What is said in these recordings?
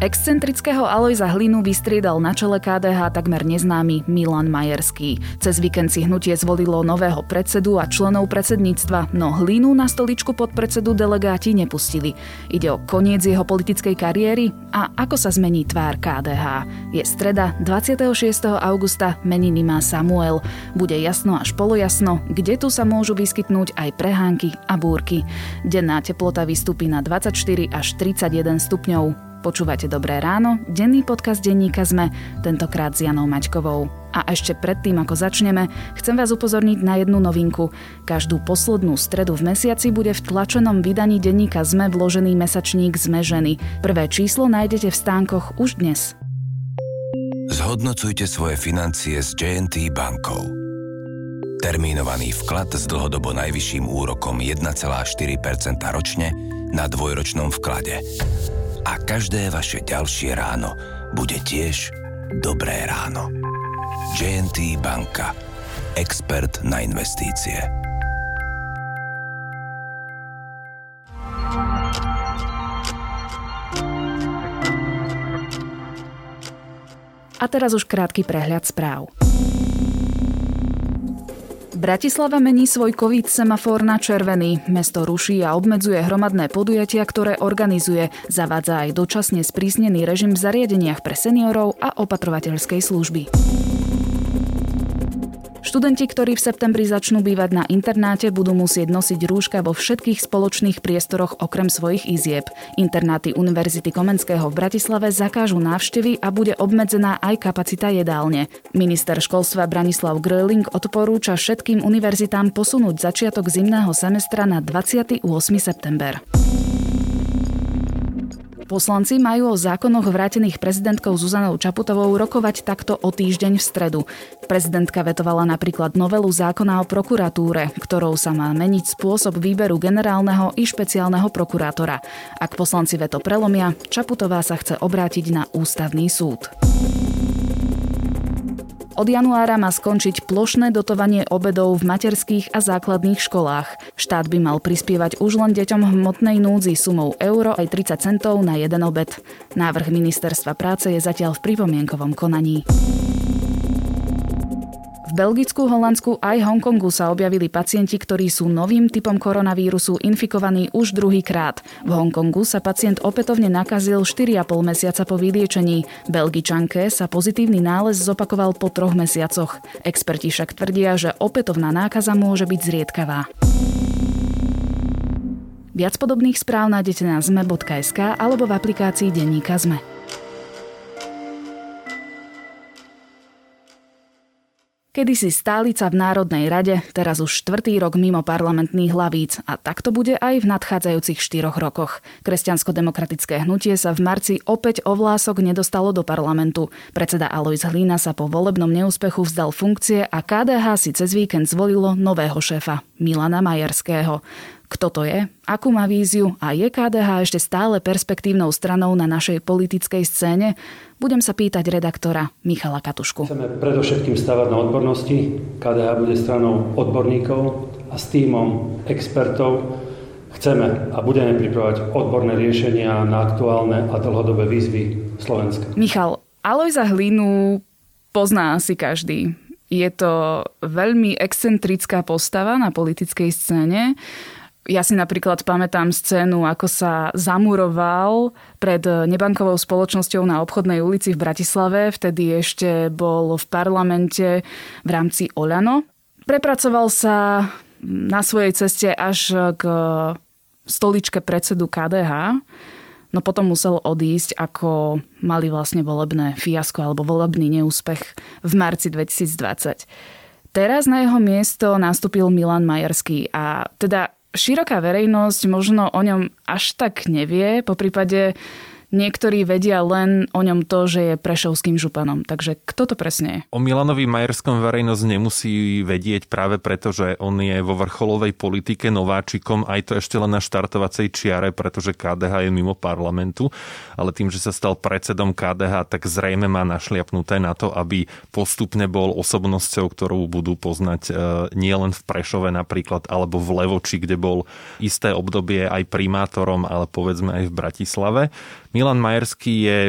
Excentrického Alojza Hlinu vystriedal na čele KDH takmer neznámy Milan Majerský. Cez víkend si hnutie zvolilo nového predsedu a členov predsedníctva, no Hlinu na stoličku pod predsedu delegáti nepustili. Ide o koniec jeho politickej kariéry a ako sa zmení tvár KDH. Je streda 26. augusta, meniny má Samuel. Bude jasno až polojasno, kde tu sa môžu vyskytnúť aj prehánky a búrky. Denná teplota vystúpi na 24 až 31 stupňov. Počúvate Dobré ráno, denný podcast denníka ZME, tentokrát s Janou Maťkovou. A ešte predtým, ako začneme, chcem vás upozorniť na jednu novinku. Každú poslednú stredu v mesiaci bude v tlačenom vydaní denníka ZME vložený mesačník ZME ženy. Prvé číslo nájdete v stánkoch už dnes. Zhodnocujte svoje financie s JNT bankou. Termínovaný vklad s dlhodobo najvyšším úrokom 1,4% ročne na dvojročnom vklade a každé vaše ďalšie ráno bude tiež dobré ráno. JNT Banka. Expert na investície. A teraz už krátky prehľad správ. Bratislava mení svoj COVID semafor na červený. Mesto ruší a obmedzuje hromadné podujatia, ktoré organizuje. Zavádza aj dočasne sprísnený režim v zariadeniach pre seniorov a opatrovateľskej služby. Študenti, ktorí v septembri začnú bývať na internáte, budú musieť nosiť rúška vo všetkých spoločných priestoroch okrem svojich izieb. Internáty Univerzity Komenského v Bratislave zakážu návštevy a bude obmedzená aj kapacita jedálne. Minister školstva Branislav Gröling odporúča všetkým univerzitám posunúť začiatok zimného semestra na 28. september. Poslanci majú o zákonoch vrátených prezidentkou Zuzanou Čaputovou rokovať takto o týždeň v stredu. Prezidentka vetovala napríklad novelu zákona o prokuratúre, ktorou sa má meniť spôsob výberu generálneho i špeciálneho prokurátora. Ak poslanci veto prelomia, Čaputová sa chce obrátiť na ústavný súd. Od januára má skončiť plošné dotovanie obedov v materských a základných školách. Štát by mal prispievať už len deťom hmotnej núdzi sumou euro aj 30 centov na jeden obed. Návrh ministerstva práce je zatiaľ v pripomienkovom konaní. V Belgicku, Holandsku aj Hongkongu sa objavili pacienti, ktorí sú novým typom koronavírusu infikovaní už druhýkrát. V Hongkongu sa pacient opätovne nakazil 4,5 mesiaca po vyliečení. Belgičanke sa pozitívny nález zopakoval po troch mesiacoch. Experti však tvrdia, že opätovná nákaza môže byť zriedkavá. Viac podobných správ nájdete na zme.sk alebo v aplikácii Denníka Zme. Kedysi stálica v Národnej rade, teraz už štvrtý rok mimo parlamentných hlavíc a tak to bude aj v nadchádzajúcich štyroch rokoch. Kresťansko-demokratické hnutie sa v marci opäť o vlások nedostalo do parlamentu. Predseda Alois Hlína sa po volebnom neúspechu vzdal funkcie a KDH si cez víkend zvolilo nového šéfa, Milana Majerského. Kto to je, akú má víziu a je KDH ešte stále perspektívnou stranou na našej politickej scéne? Budem sa pýtať redaktora Michala Katušku. Chceme predovšetkým stavať na odbornosti. KDH bude stranou odborníkov a s týmom expertov chceme a budeme pripravať odborné riešenia na aktuálne a dlhodobé výzvy Slovenska. Michal, Alojza Hlinu pozná asi každý. Je to veľmi excentrická postava na politickej scéne. Ja si napríklad pamätám scénu, ako sa zamuroval pred nebankovou spoločnosťou na obchodnej ulici v Bratislave. Vtedy ešte bol v parlamente v rámci Oľano. Prepracoval sa na svojej ceste až k stoličke predsedu KDH, no potom musel odísť, ako mali vlastne volebné fiasko alebo volebný neúspech v marci 2020. Teraz na jeho miesto nastúpil Milan Majerský a teda široká verejnosť možno o ňom až tak nevie, po prípade Niektorí vedia len o ňom to, že je prešovským županom. Takže kto to presne je? O Milanovi Majerskom verejnosť nemusí vedieť práve preto, že on je vo vrcholovej politike nováčikom, aj to ešte len na štartovacej čiare, pretože KDH je mimo parlamentu, ale tým, že sa stal predsedom KDH, tak zrejme má našliapnuté na to, aby postupne bol osobnosťou, ktorú budú poznať e, nielen v Prešove napríklad, alebo v Levoči, kde bol isté obdobie aj primátorom, ale povedzme aj v Bratislave. Milan Majerský je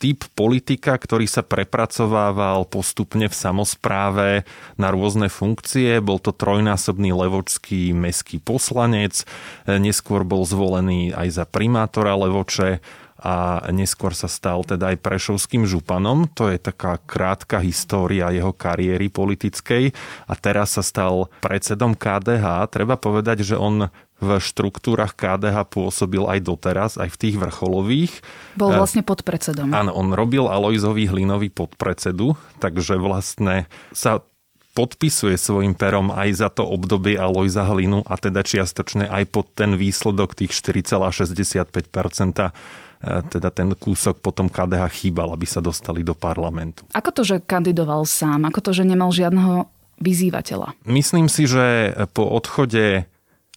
typ politika, ktorý sa prepracovával postupne v samozpráve na rôzne funkcie. Bol to trojnásobný levočský meský poslanec, neskôr bol zvolený aj za primátora Levoče a neskôr sa stal teda aj prešovským županom. To je taká krátka história jeho kariéry politickej a teraz sa stal predsedom KDH. Treba povedať, že on v štruktúrach KDH pôsobil aj doteraz, aj v tých vrcholových. Bol vlastne podpredsedom. Áno, on robil Alojzovi Hlinovi podpredsedu, takže vlastne sa podpisuje svojim perom aj za to obdobie Alojza Hlinu a teda čiastočne aj pod ten výsledok tých 4,65% teda ten kúsok potom KDH chýbal, aby sa dostali do parlamentu. Ako to, že kandidoval sám? Ako to, že nemal žiadneho vyzývateľa? Myslím si, že po odchode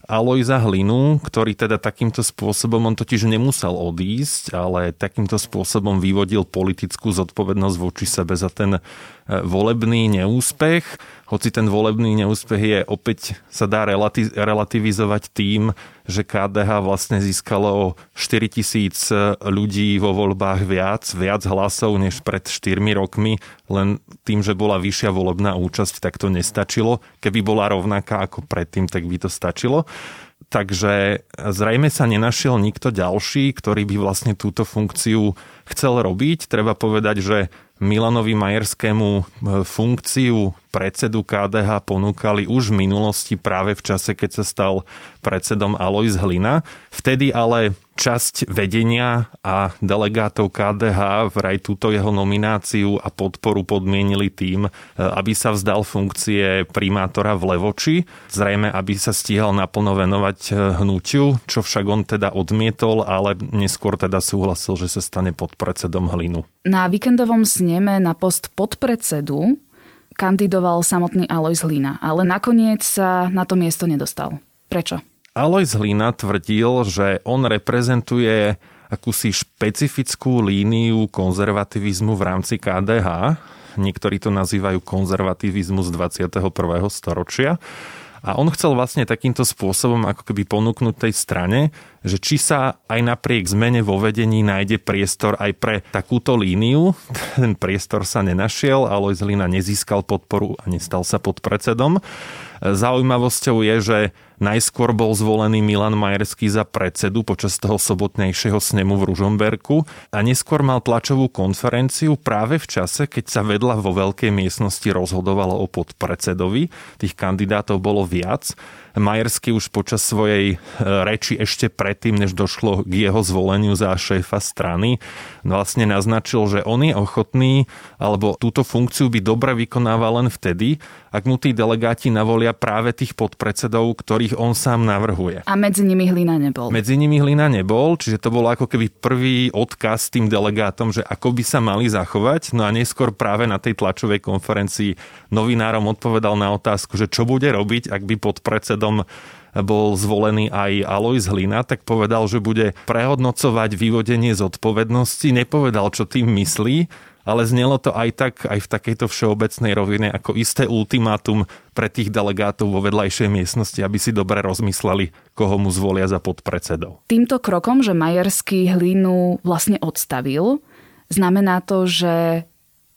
Alojza Hlinu, ktorý teda takýmto spôsobom, on totiž nemusel odísť, ale takýmto spôsobom vyvodil politickú zodpovednosť voči sebe za ten e, volebný neúspech. Hoci ten volebný neúspech je opäť sa dá relativizovať tým, že KDH vlastne získalo o 4 tisíc ľudí vo voľbách viac, viac hlasov než pred 4 rokmi, len tým, že bola vyššia volebná účasť, tak to nestačilo. Keby bola rovnaká ako predtým, tak by to stačilo. Takže zrejme sa nenašiel nikto ďalší, ktorý by vlastne túto funkciu chcel robiť. Treba povedať, že Milanovi Majerskému e, funkciu predsedu KDH ponúkali už v minulosti práve v čase, keď sa stal predsedom Alois Hlina. Vtedy ale časť vedenia a delegátov KDH vraj túto jeho nomináciu a podporu podmienili tým, e, aby sa vzdal funkcie primátora v Levoči, zrejme aby sa stíhal naplno venovať e, hnutiu, čo však on teda odmietol, ale neskôr teda súhlasil, že sa stane podpredsedom Hlinu. Na víkendovom sneme na post podpredsedu kandidoval samotný Alois Hlina, ale nakoniec sa na to miesto nedostal. Prečo? Alois Hlina tvrdil, že on reprezentuje akúsi špecifickú líniu konzervativizmu v rámci KDH. Niektorí to nazývajú konzervativizmus 21. storočia. A on chcel vlastne takýmto spôsobom ako keby ponúknuť tej strane, že či sa aj napriek zmene vo vedení nájde priestor aj pre takúto líniu. Ten priestor sa nenašiel, Alois Lina nezískal podporu a nestal sa podpredsedom. Zaujímavosťou je, že Najskôr bol zvolený Milan Majerský za predsedu počas toho sobotnejšieho snemu v Ružomberku a neskôr mal tlačovú konferenciu práve v čase, keď sa vedľa vo veľkej miestnosti rozhodovalo o podpredsedovi. Tých kandidátov bolo viac Majersky už počas svojej e, reči ešte predtým, než došlo k jeho zvoleniu za šéfa strany, vlastne naznačil, že on je ochotný, alebo túto funkciu by dobre vykonával len vtedy, ak mu tí delegáti navolia práve tých podpredsedov, ktorých on sám navrhuje. A medzi nimi Hlina nebol. Medzi nimi Hlina nebol, čiže to bolo ako keby prvý odkaz tým delegátom, že ako by sa mali zachovať. No a neskôr práve na tej tlačovej konferencii novinárom odpovedal na otázku, že čo bude robiť, ak by podpredsed potom bol zvolený aj Alois Hlina, tak povedal, že bude prehodnocovať vyvodenie zodpovednosti. Nepovedal, čo tým myslí, ale znelo to aj tak, aj v takejto všeobecnej rovine, ako isté ultimátum pre tých delegátov vo vedľajšej miestnosti, aby si dobre rozmysleli, koho mu zvolia za podpredsedov. Týmto krokom, že Majerský hlínu vlastne odstavil, znamená to, že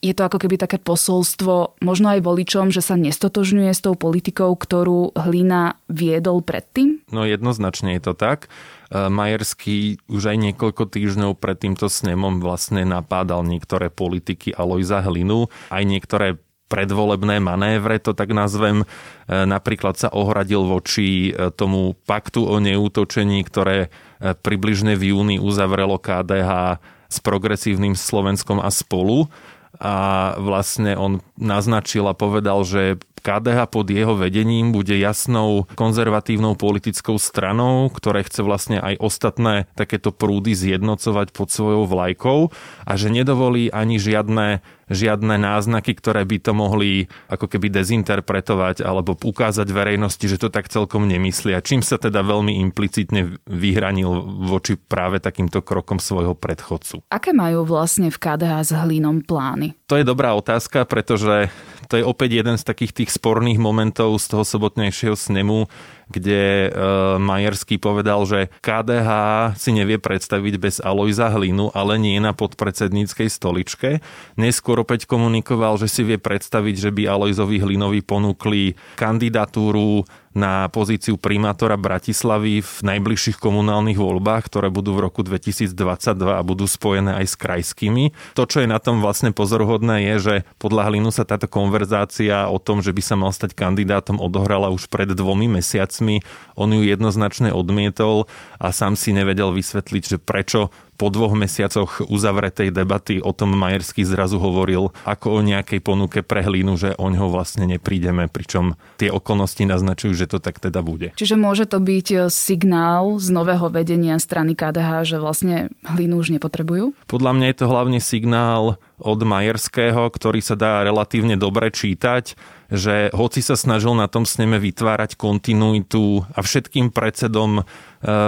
je to ako keby také posolstvo možno aj voličom, že sa nestotožňuje s tou politikou, ktorú Hlina viedol predtým? No jednoznačne je to tak. E, Majerský už aj niekoľko týždňov pred týmto snemom vlastne napádal niektoré politiky Alojza Hlinu, aj niektoré predvolebné manévre, to tak nazvem. E, napríklad sa ohradil voči e, tomu paktu o neútočení, ktoré približne v júni uzavrelo KDH s progresívnym Slovenskom a spolu a vlastne on naznačil a povedal, že KDH pod jeho vedením bude jasnou konzervatívnou politickou stranou, ktoré chce vlastne aj ostatné takéto prúdy zjednocovať pod svojou vlajkou a že nedovolí ani žiadne žiadne náznaky, ktoré by to mohli ako keby dezinterpretovať alebo ukázať verejnosti, že to tak celkom nemyslia. Čím sa teda veľmi implicitne vyhranil voči práve takýmto krokom svojho predchodcu. Aké majú vlastne v KDH s hlinom plány? To je dobrá otázka, pretože to je opäť jeden z takých tých sporných momentov z toho sobotnejšieho snemu, kde e, Majerský povedal, že KDH si nevie predstaviť bez Alojza Hlinu, ale nie na podpredsedníckej stoličke. Neskôr opäť komunikoval, že si vie predstaviť, že by Alojzovi Hlinovi ponúkli kandidatúru na pozíciu primátora Bratislavy v najbližších komunálnych voľbách, ktoré budú v roku 2022 a budú spojené aj s krajskými. To, čo je na tom vlastne pozoruhodné, je, že podľa Hlinu sa táto konverzácia o tom, že by sa mal stať kandidátom, odohrala už pred dvomi mesiacmi. On ju jednoznačne odmietol a sám si nevedel vysvetliť, že prečo po dvoch mesiacoch uzavretej debaty o tom Majerský zrazu hovoril ako o nejakej ponuke pre hlínu, že o ňo vlastne neprídeme, pričom tie okolnosti naznačujú, že to tak teda bude. Čiže môže to byť e, signál z nového vedenia strany KDH, že vlastne hlínu už nepotrebujú? Podľa mňa je to hlavne signál od Majerského, ktorý sa dá relatívne dobre čítať, že hoci sa snažil na tom sneme vytvárať kontinuitu a všetkým predsedom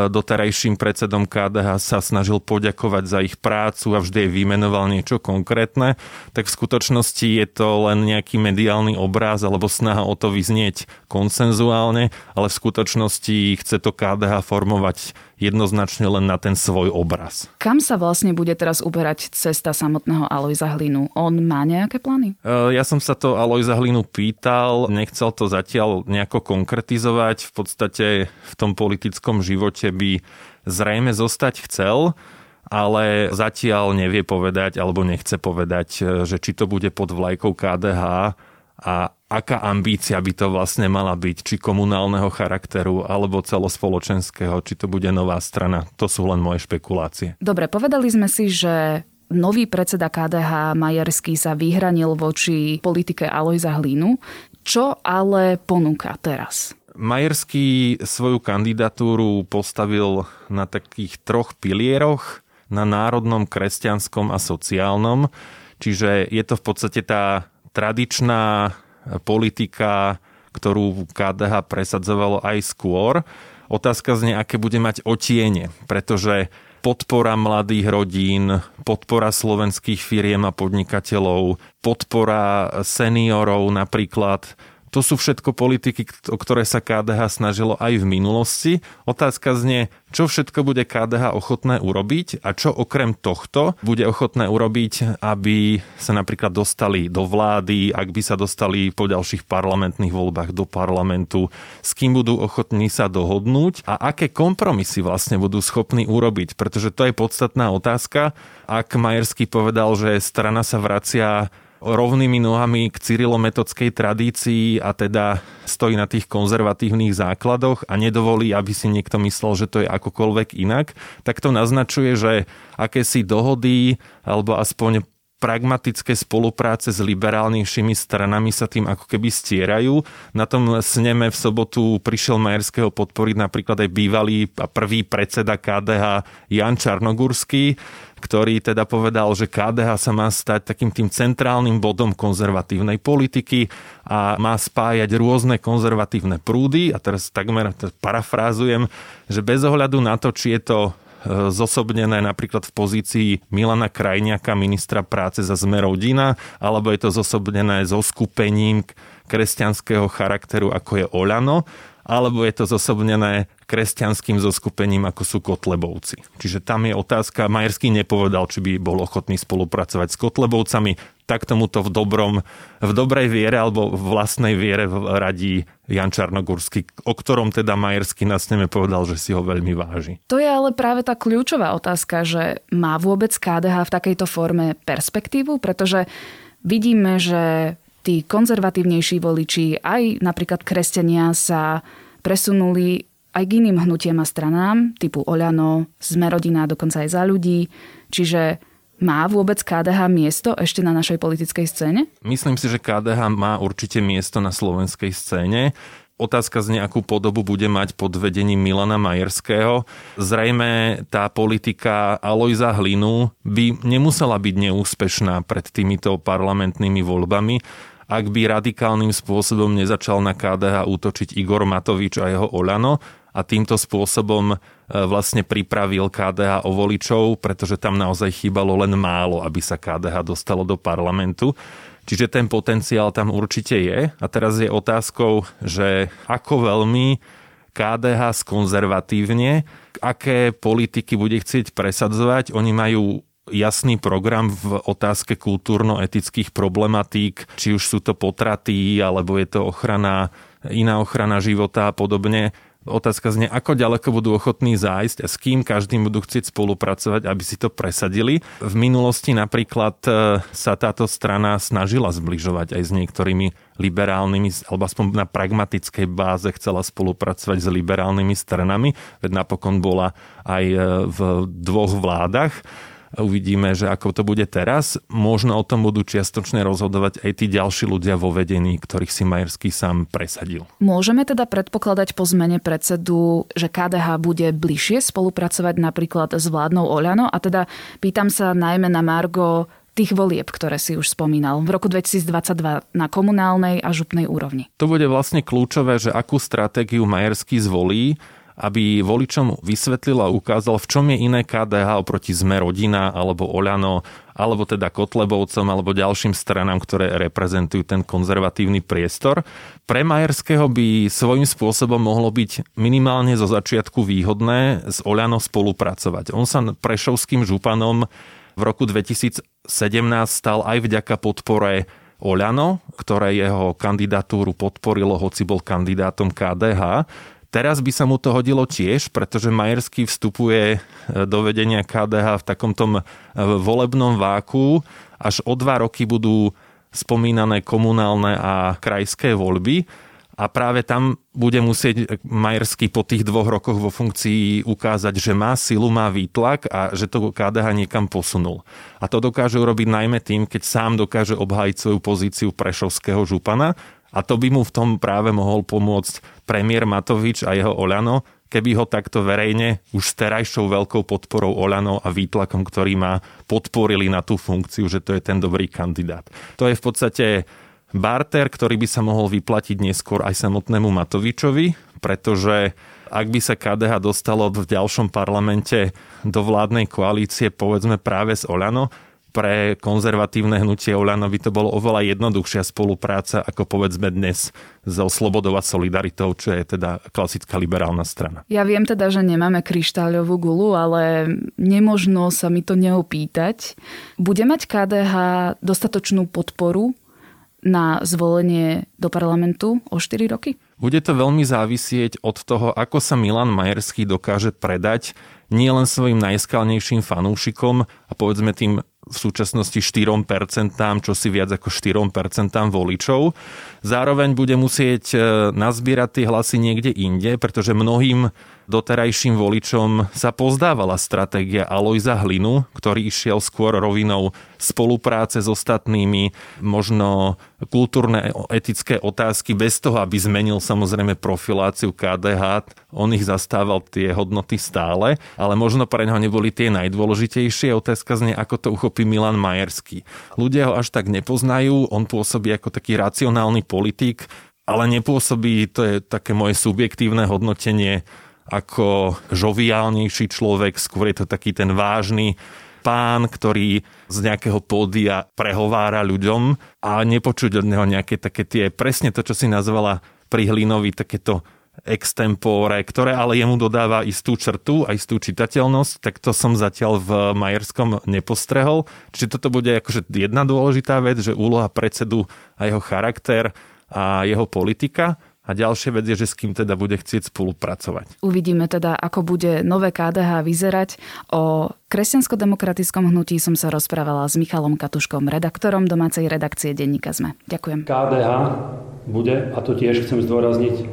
doterajším predsedom KDH sa snažil poďakovať za ich prácu a vždy jej vymenoval niečo konkrétne, tak v skutočnosti je to len nejaký mediálny obráz alebo snaha o to vyznieť konsenzuálne, ale v skutočnosti chce to KDH formovať jednoznačne len na ten svoj obraz. Kam sa vlastne bude teraz uberať cesta samotného Alojza Hlinu? On má nejaké plány? E, ja som sa to Alojza Hlinu pýtal, nechcel to zatiaľ nejako konkretizovať. V podstate v tom politickom živote by zrejme zostať chcel, ale zatiaľ nevie povedať alebo nechce povedať, e, že či to bude pod vlajkou KDH a aká ambícia by to vlastne mala byť, či komunálneho charakteru, alebo celospoločenského, či to bude nová strana. To sú len moje špekulácie. Dobre, povedali sme si, že nový predseda KDH Majerský sa vyhranil voči politike Alojza Hlínu. Čo ale ponúka teraz? Majerský svoju kandidatúru postavil na takých troch pilieroch, na národnom, kresťanskom a sociálnom. Čiže je to v podstate tá tradičná politika, ktorú KDH presadzovalo aj skôr. Otázka znie, aké bude mať otiene, pretože podpora mladých rodín, podpora slovenských firiem a podnikateľov, podpora seniorov napríklad, to sú všetko politiky, o ktoré sa KDH snažilo aj v minulosti. Otázka znie, čo všetko bude KDH ochotné urobiť a čo okrem tohto bude ochotné urobiť, aby sa napríklad dostali do vlády, ak by sa dostali po ďalších parlamentných voľbách do parlamentu, s kým budú ochotní sa dohodnúť a aké kompromisy vlastne budú schopní urobiť, pretože to je podstatná otázka. Ak Majerský povedal, že strana sa vracia rovnými nohami k cyrilometodskej tradícii a teda stojí na tých konzervatívnych základoch a nedovolí, aby si niekto myslel, že to je akokoľvek inak, tak to naznačuje, že akési dohody alebo aspoň pragmatické spolupráce s liberálnejšími stranami sa tým ako keby stierajú. Na tom sneme v sobotu prišiel Majerského podporiť napríklad aj bývalý a prvý predseda KDH Jan Čarnogurský, ktorý teda povedal, že KDH sa má stať takým tým centrálnym bodom konzervatívnej politiky a má spájať rôzne konzervatívne prúdy. A teraz takmer parafrázujem, že bez ohľadu na to, či je to zosobnené napríklad v pozícii Milana Krajniaka, ministra práce za Zme rodina, alebo je to zosobnené so skupením kresťanského charakteru, ako je Olano, alebo je to zosobnené kresťanským zoskupením, ako sú Kotlebovci. Čiže tam je otázka, Majerský nepovedal, či by bol ochotný spolupracovať s Kotlebovcami, tak tomuto v dobrom, v dobrej viere alebo v vlastnej viere radí Jan Čarnogurský, o ktorom teda Majerský na sneme povedal, že si ho veľmi váži. To je ale práve tá kľúčová otázka, že má vôbec KDH v takejto forme perspektívu, pretože vidíme, že tí konzervatívnejší voliči, aj napríklad kresťania sa presunuli aj k iným hnutiem a stranám, typu Oľano, Sme rodina, dokonca aj za ľudí. Čiže má vôbec KDH miesto ešte na našej politickej scéne? Myslím si, že KDH má určite miesto na slovenskej scéne. Otázka z nejakú podobu bude mať pod vedením Milana Majerského. Zrejme tá politika Alojza Hlinu by nemusela byť neúspešná pred týmito parlamentnými voľbami, ak by radikálnym spôsobom nezačal na KDH útočiť Igor Matovič a jeho Olano a týmto spôsobom e, vlastne pripravil KDH o voličov, pretože tam naozaj chýbalo len málo, aby sa KDH dostalo do parlamentu. Čiže ten potenciál tam určite je. A teraz je otázkou, že ako veľmi KDH skonzervatívne, aké politiky bude chcieť presadzovať. Oni majú jasný program v otázke kultúrno-etických problematík, či už sú to potraty, alebo je to ochrana, iná ochrana života a podobne. Otázka znie, ako ďaleko budú ochotní zájsť a s kým každým budú chcieť spolupracovať, aby si to presadili. V minulosti napríklad e, sa táto strana snažila zbližovať aj s niektorými liberálnymi, alebo aspoň na pragmatickej báze chcela spolupracovať s liberálnymi stranami, veď napokon bola aj e, v dvoch vládach. Uvidíme, že ako to bude teraz. Možno o tom budú čiastočne rozhodovať aj tí ďalší ľudia vo vedení, ktorých si Majerský sám presadil. Môžeme teda predpokladať po zmene predsedu, že KDH bude bližšie spolupracovať napríklad s vládnou Oľano? A teda pýtam sa najmä na Margo tých volieb, ktoré si už spomínal, v roku 2022 na komunálnej a župnej úrovni. To bude vlastne kľúčové, že akú stratégiu Majerský zvolí aby voličom vysvetlil a ukázal, v čom je iné KDH oproti Sme rodina alebo Oľano, alebo teda Kotlebovcom alebo ďalším stranám, ktoré reprezentujú ten konzervatívny priestor. Pre Majerského by svojím spôsobom mohlo byť minimálne zo začiatku výhodné s Oľano spolupracovať. On sa prešovským županom v roku 2017 stal aj vďaka podpore Oľano, ktoré jeho kandidatúru podporilo, hoci bol kandidátom KDH. Teraz by sa mu to hodilo tiež, pretože Majerský vstupuje e, do vedenia KDH v takomto e, volebnom váku. Až o dva roky budú spomínané komunálne a krajské voľby a práve tam bude musieť Majerský po tých dvoch rokoch vo funkcii ukázať, že má silu, má výtlak a že to KDH niekam posunul. A to dokáže urobiť najmä tým, keď sám dokáže obhájiť svoju pozíciu prešovského župana a to by mu v tom práve mohol pomôcť premiér Matovič a jeho Oľano, keby ho takto verejne už s terajšou veľkou podporou Oľano a výtlakom, ktorý má, podporili na tú funkciu, že to je ten dobrý kandidát. To je v podstate barter, ktorý by sa mohol vyplatiť neskôr aj samotnému Matovičovi, pretože ak by sa KDH dostalo v ďalšom parlamente do vládnej koalície, povedzme práve s Oľano, pre konzervatívne hnutie Oľano by to bolo oveľa jednoduchšia spolupráca ako povedzme dnes so Slobodou a Solidaritou, čo je teda klasická liberálna strana. Ja viem teda, že nemáme kryštáľovú gulu, ale nemožno sa mi to neopýtať. Bude mať KDH dostatočnú podporu na zvolenie do parlamentu o 4 roky? Bude to veľmi závisieť od toho, ako sa Milan Majerský dokáže predať nielen svojim najskalnejším fanúšikom a povedzme tým v súčasnosti 4%, čo si viac ako 4% voličov. Zároveň bude musieť e, nazbierať tie hlasy niekde inde, pretože mnohým doterajším voličom sa pozdávala stratégia Alojza Hlinu, ktorý išiel skôr rovinou spolupráce s ostatnými, možno kultúrne etické otázky, bez toho, aby zmenil samozrejme profiláciu KDH. On ich zastával tie hodnoty stále, ale možno pre neho neboli tie najdôležitejšie. Otázka znie, ako to uchopí Milan Majerský. Ľudia ho až tak nepoznajú, on pôsobí ako taký racionálny politik, ale nepôsobí, to je také moje subjektívne hodnotenie, ako žoviálnejší človek, skôr je to taký ten vážny pán, ktorý z nejakého pódia prehovára ľuďom a nepočuť od neho nejaké také tie, presne to, čo si nazvala pri Hlinovi, takéto extempore, ktoré ale jemu dodáva istú črtu a istú čitateľnosť, tak to som zatiaľ v Majerskom nepostrehol. Čiže toto bude akože jedna dôležitá vec, že úloha predsedu a jeho charakter a jeho politika. A ďalšia vec je, že s kým teda bude chcieť spolupracovať. Uvidíme teda, ako bude nové KDH vyzerať. O kresťansko-demokratickom hnutí som sa rozprávala s Michalom Katuškom, redaktorom domácej redakcie Denníka ZME. Ďakujem. KDH bude, a to tiež chcem zdôrazniť,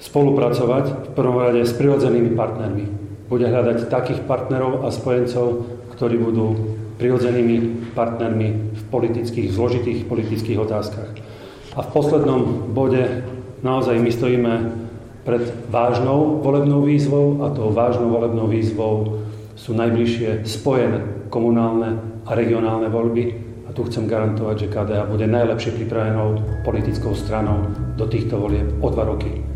spolupracovať v prvom rade s prirodzenými partnermi. Bude hľadať takých partnerov a spojencov, ktorí budú prirodzenými partnermi v politických, zložitých politických otázkach. A v poslednom bode naozaj my stojíme pred vážnou volebnou výzvou a tou vážnou volebnou výzvou sú najbližšie spojené komunálne a regionálne voľby a tu chcem garantovať, že KDH bude najlepšie pripravenou politickou stranou do týchto volieb o dva roky.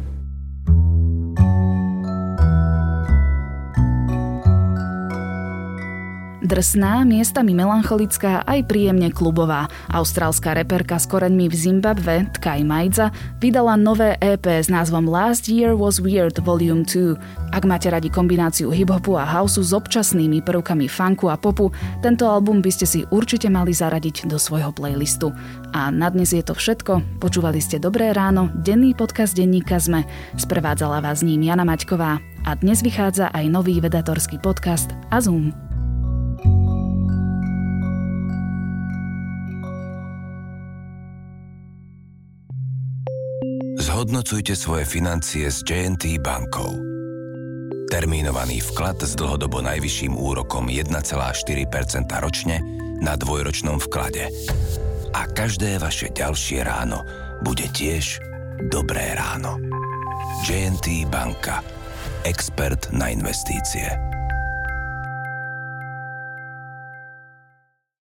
Drsná, miestami melancholická aj príjemne klubová. Austrálska reperka s koreňmi v Zimbabve, Tkaj Majdza, vydala nové EP s názvom Last Year Was Weird Volume 2. Ak máte radi kombináciu hiphopu a houseu s občasnými prvkami funku a popu, tento album by ste si určite mali zaradiť do svojho playlistu. A na dnes je to všetko. Počúvali ste Dobré ráno, denný podcast denníka ZME. Sprevádzala vás ním Jana Maťková. A dnes vychádza aj nový vedatorský podcast Azum. Zhodnocujte svoje financie s JNT bankou. Termínovaný vklad s dlhodobo najvyšším úrokom 1,4% ročne na dvojročnom vklade. A každé vaše ďalšie ráno bude tiež dobré ráno. JNT banka. Expert na investície.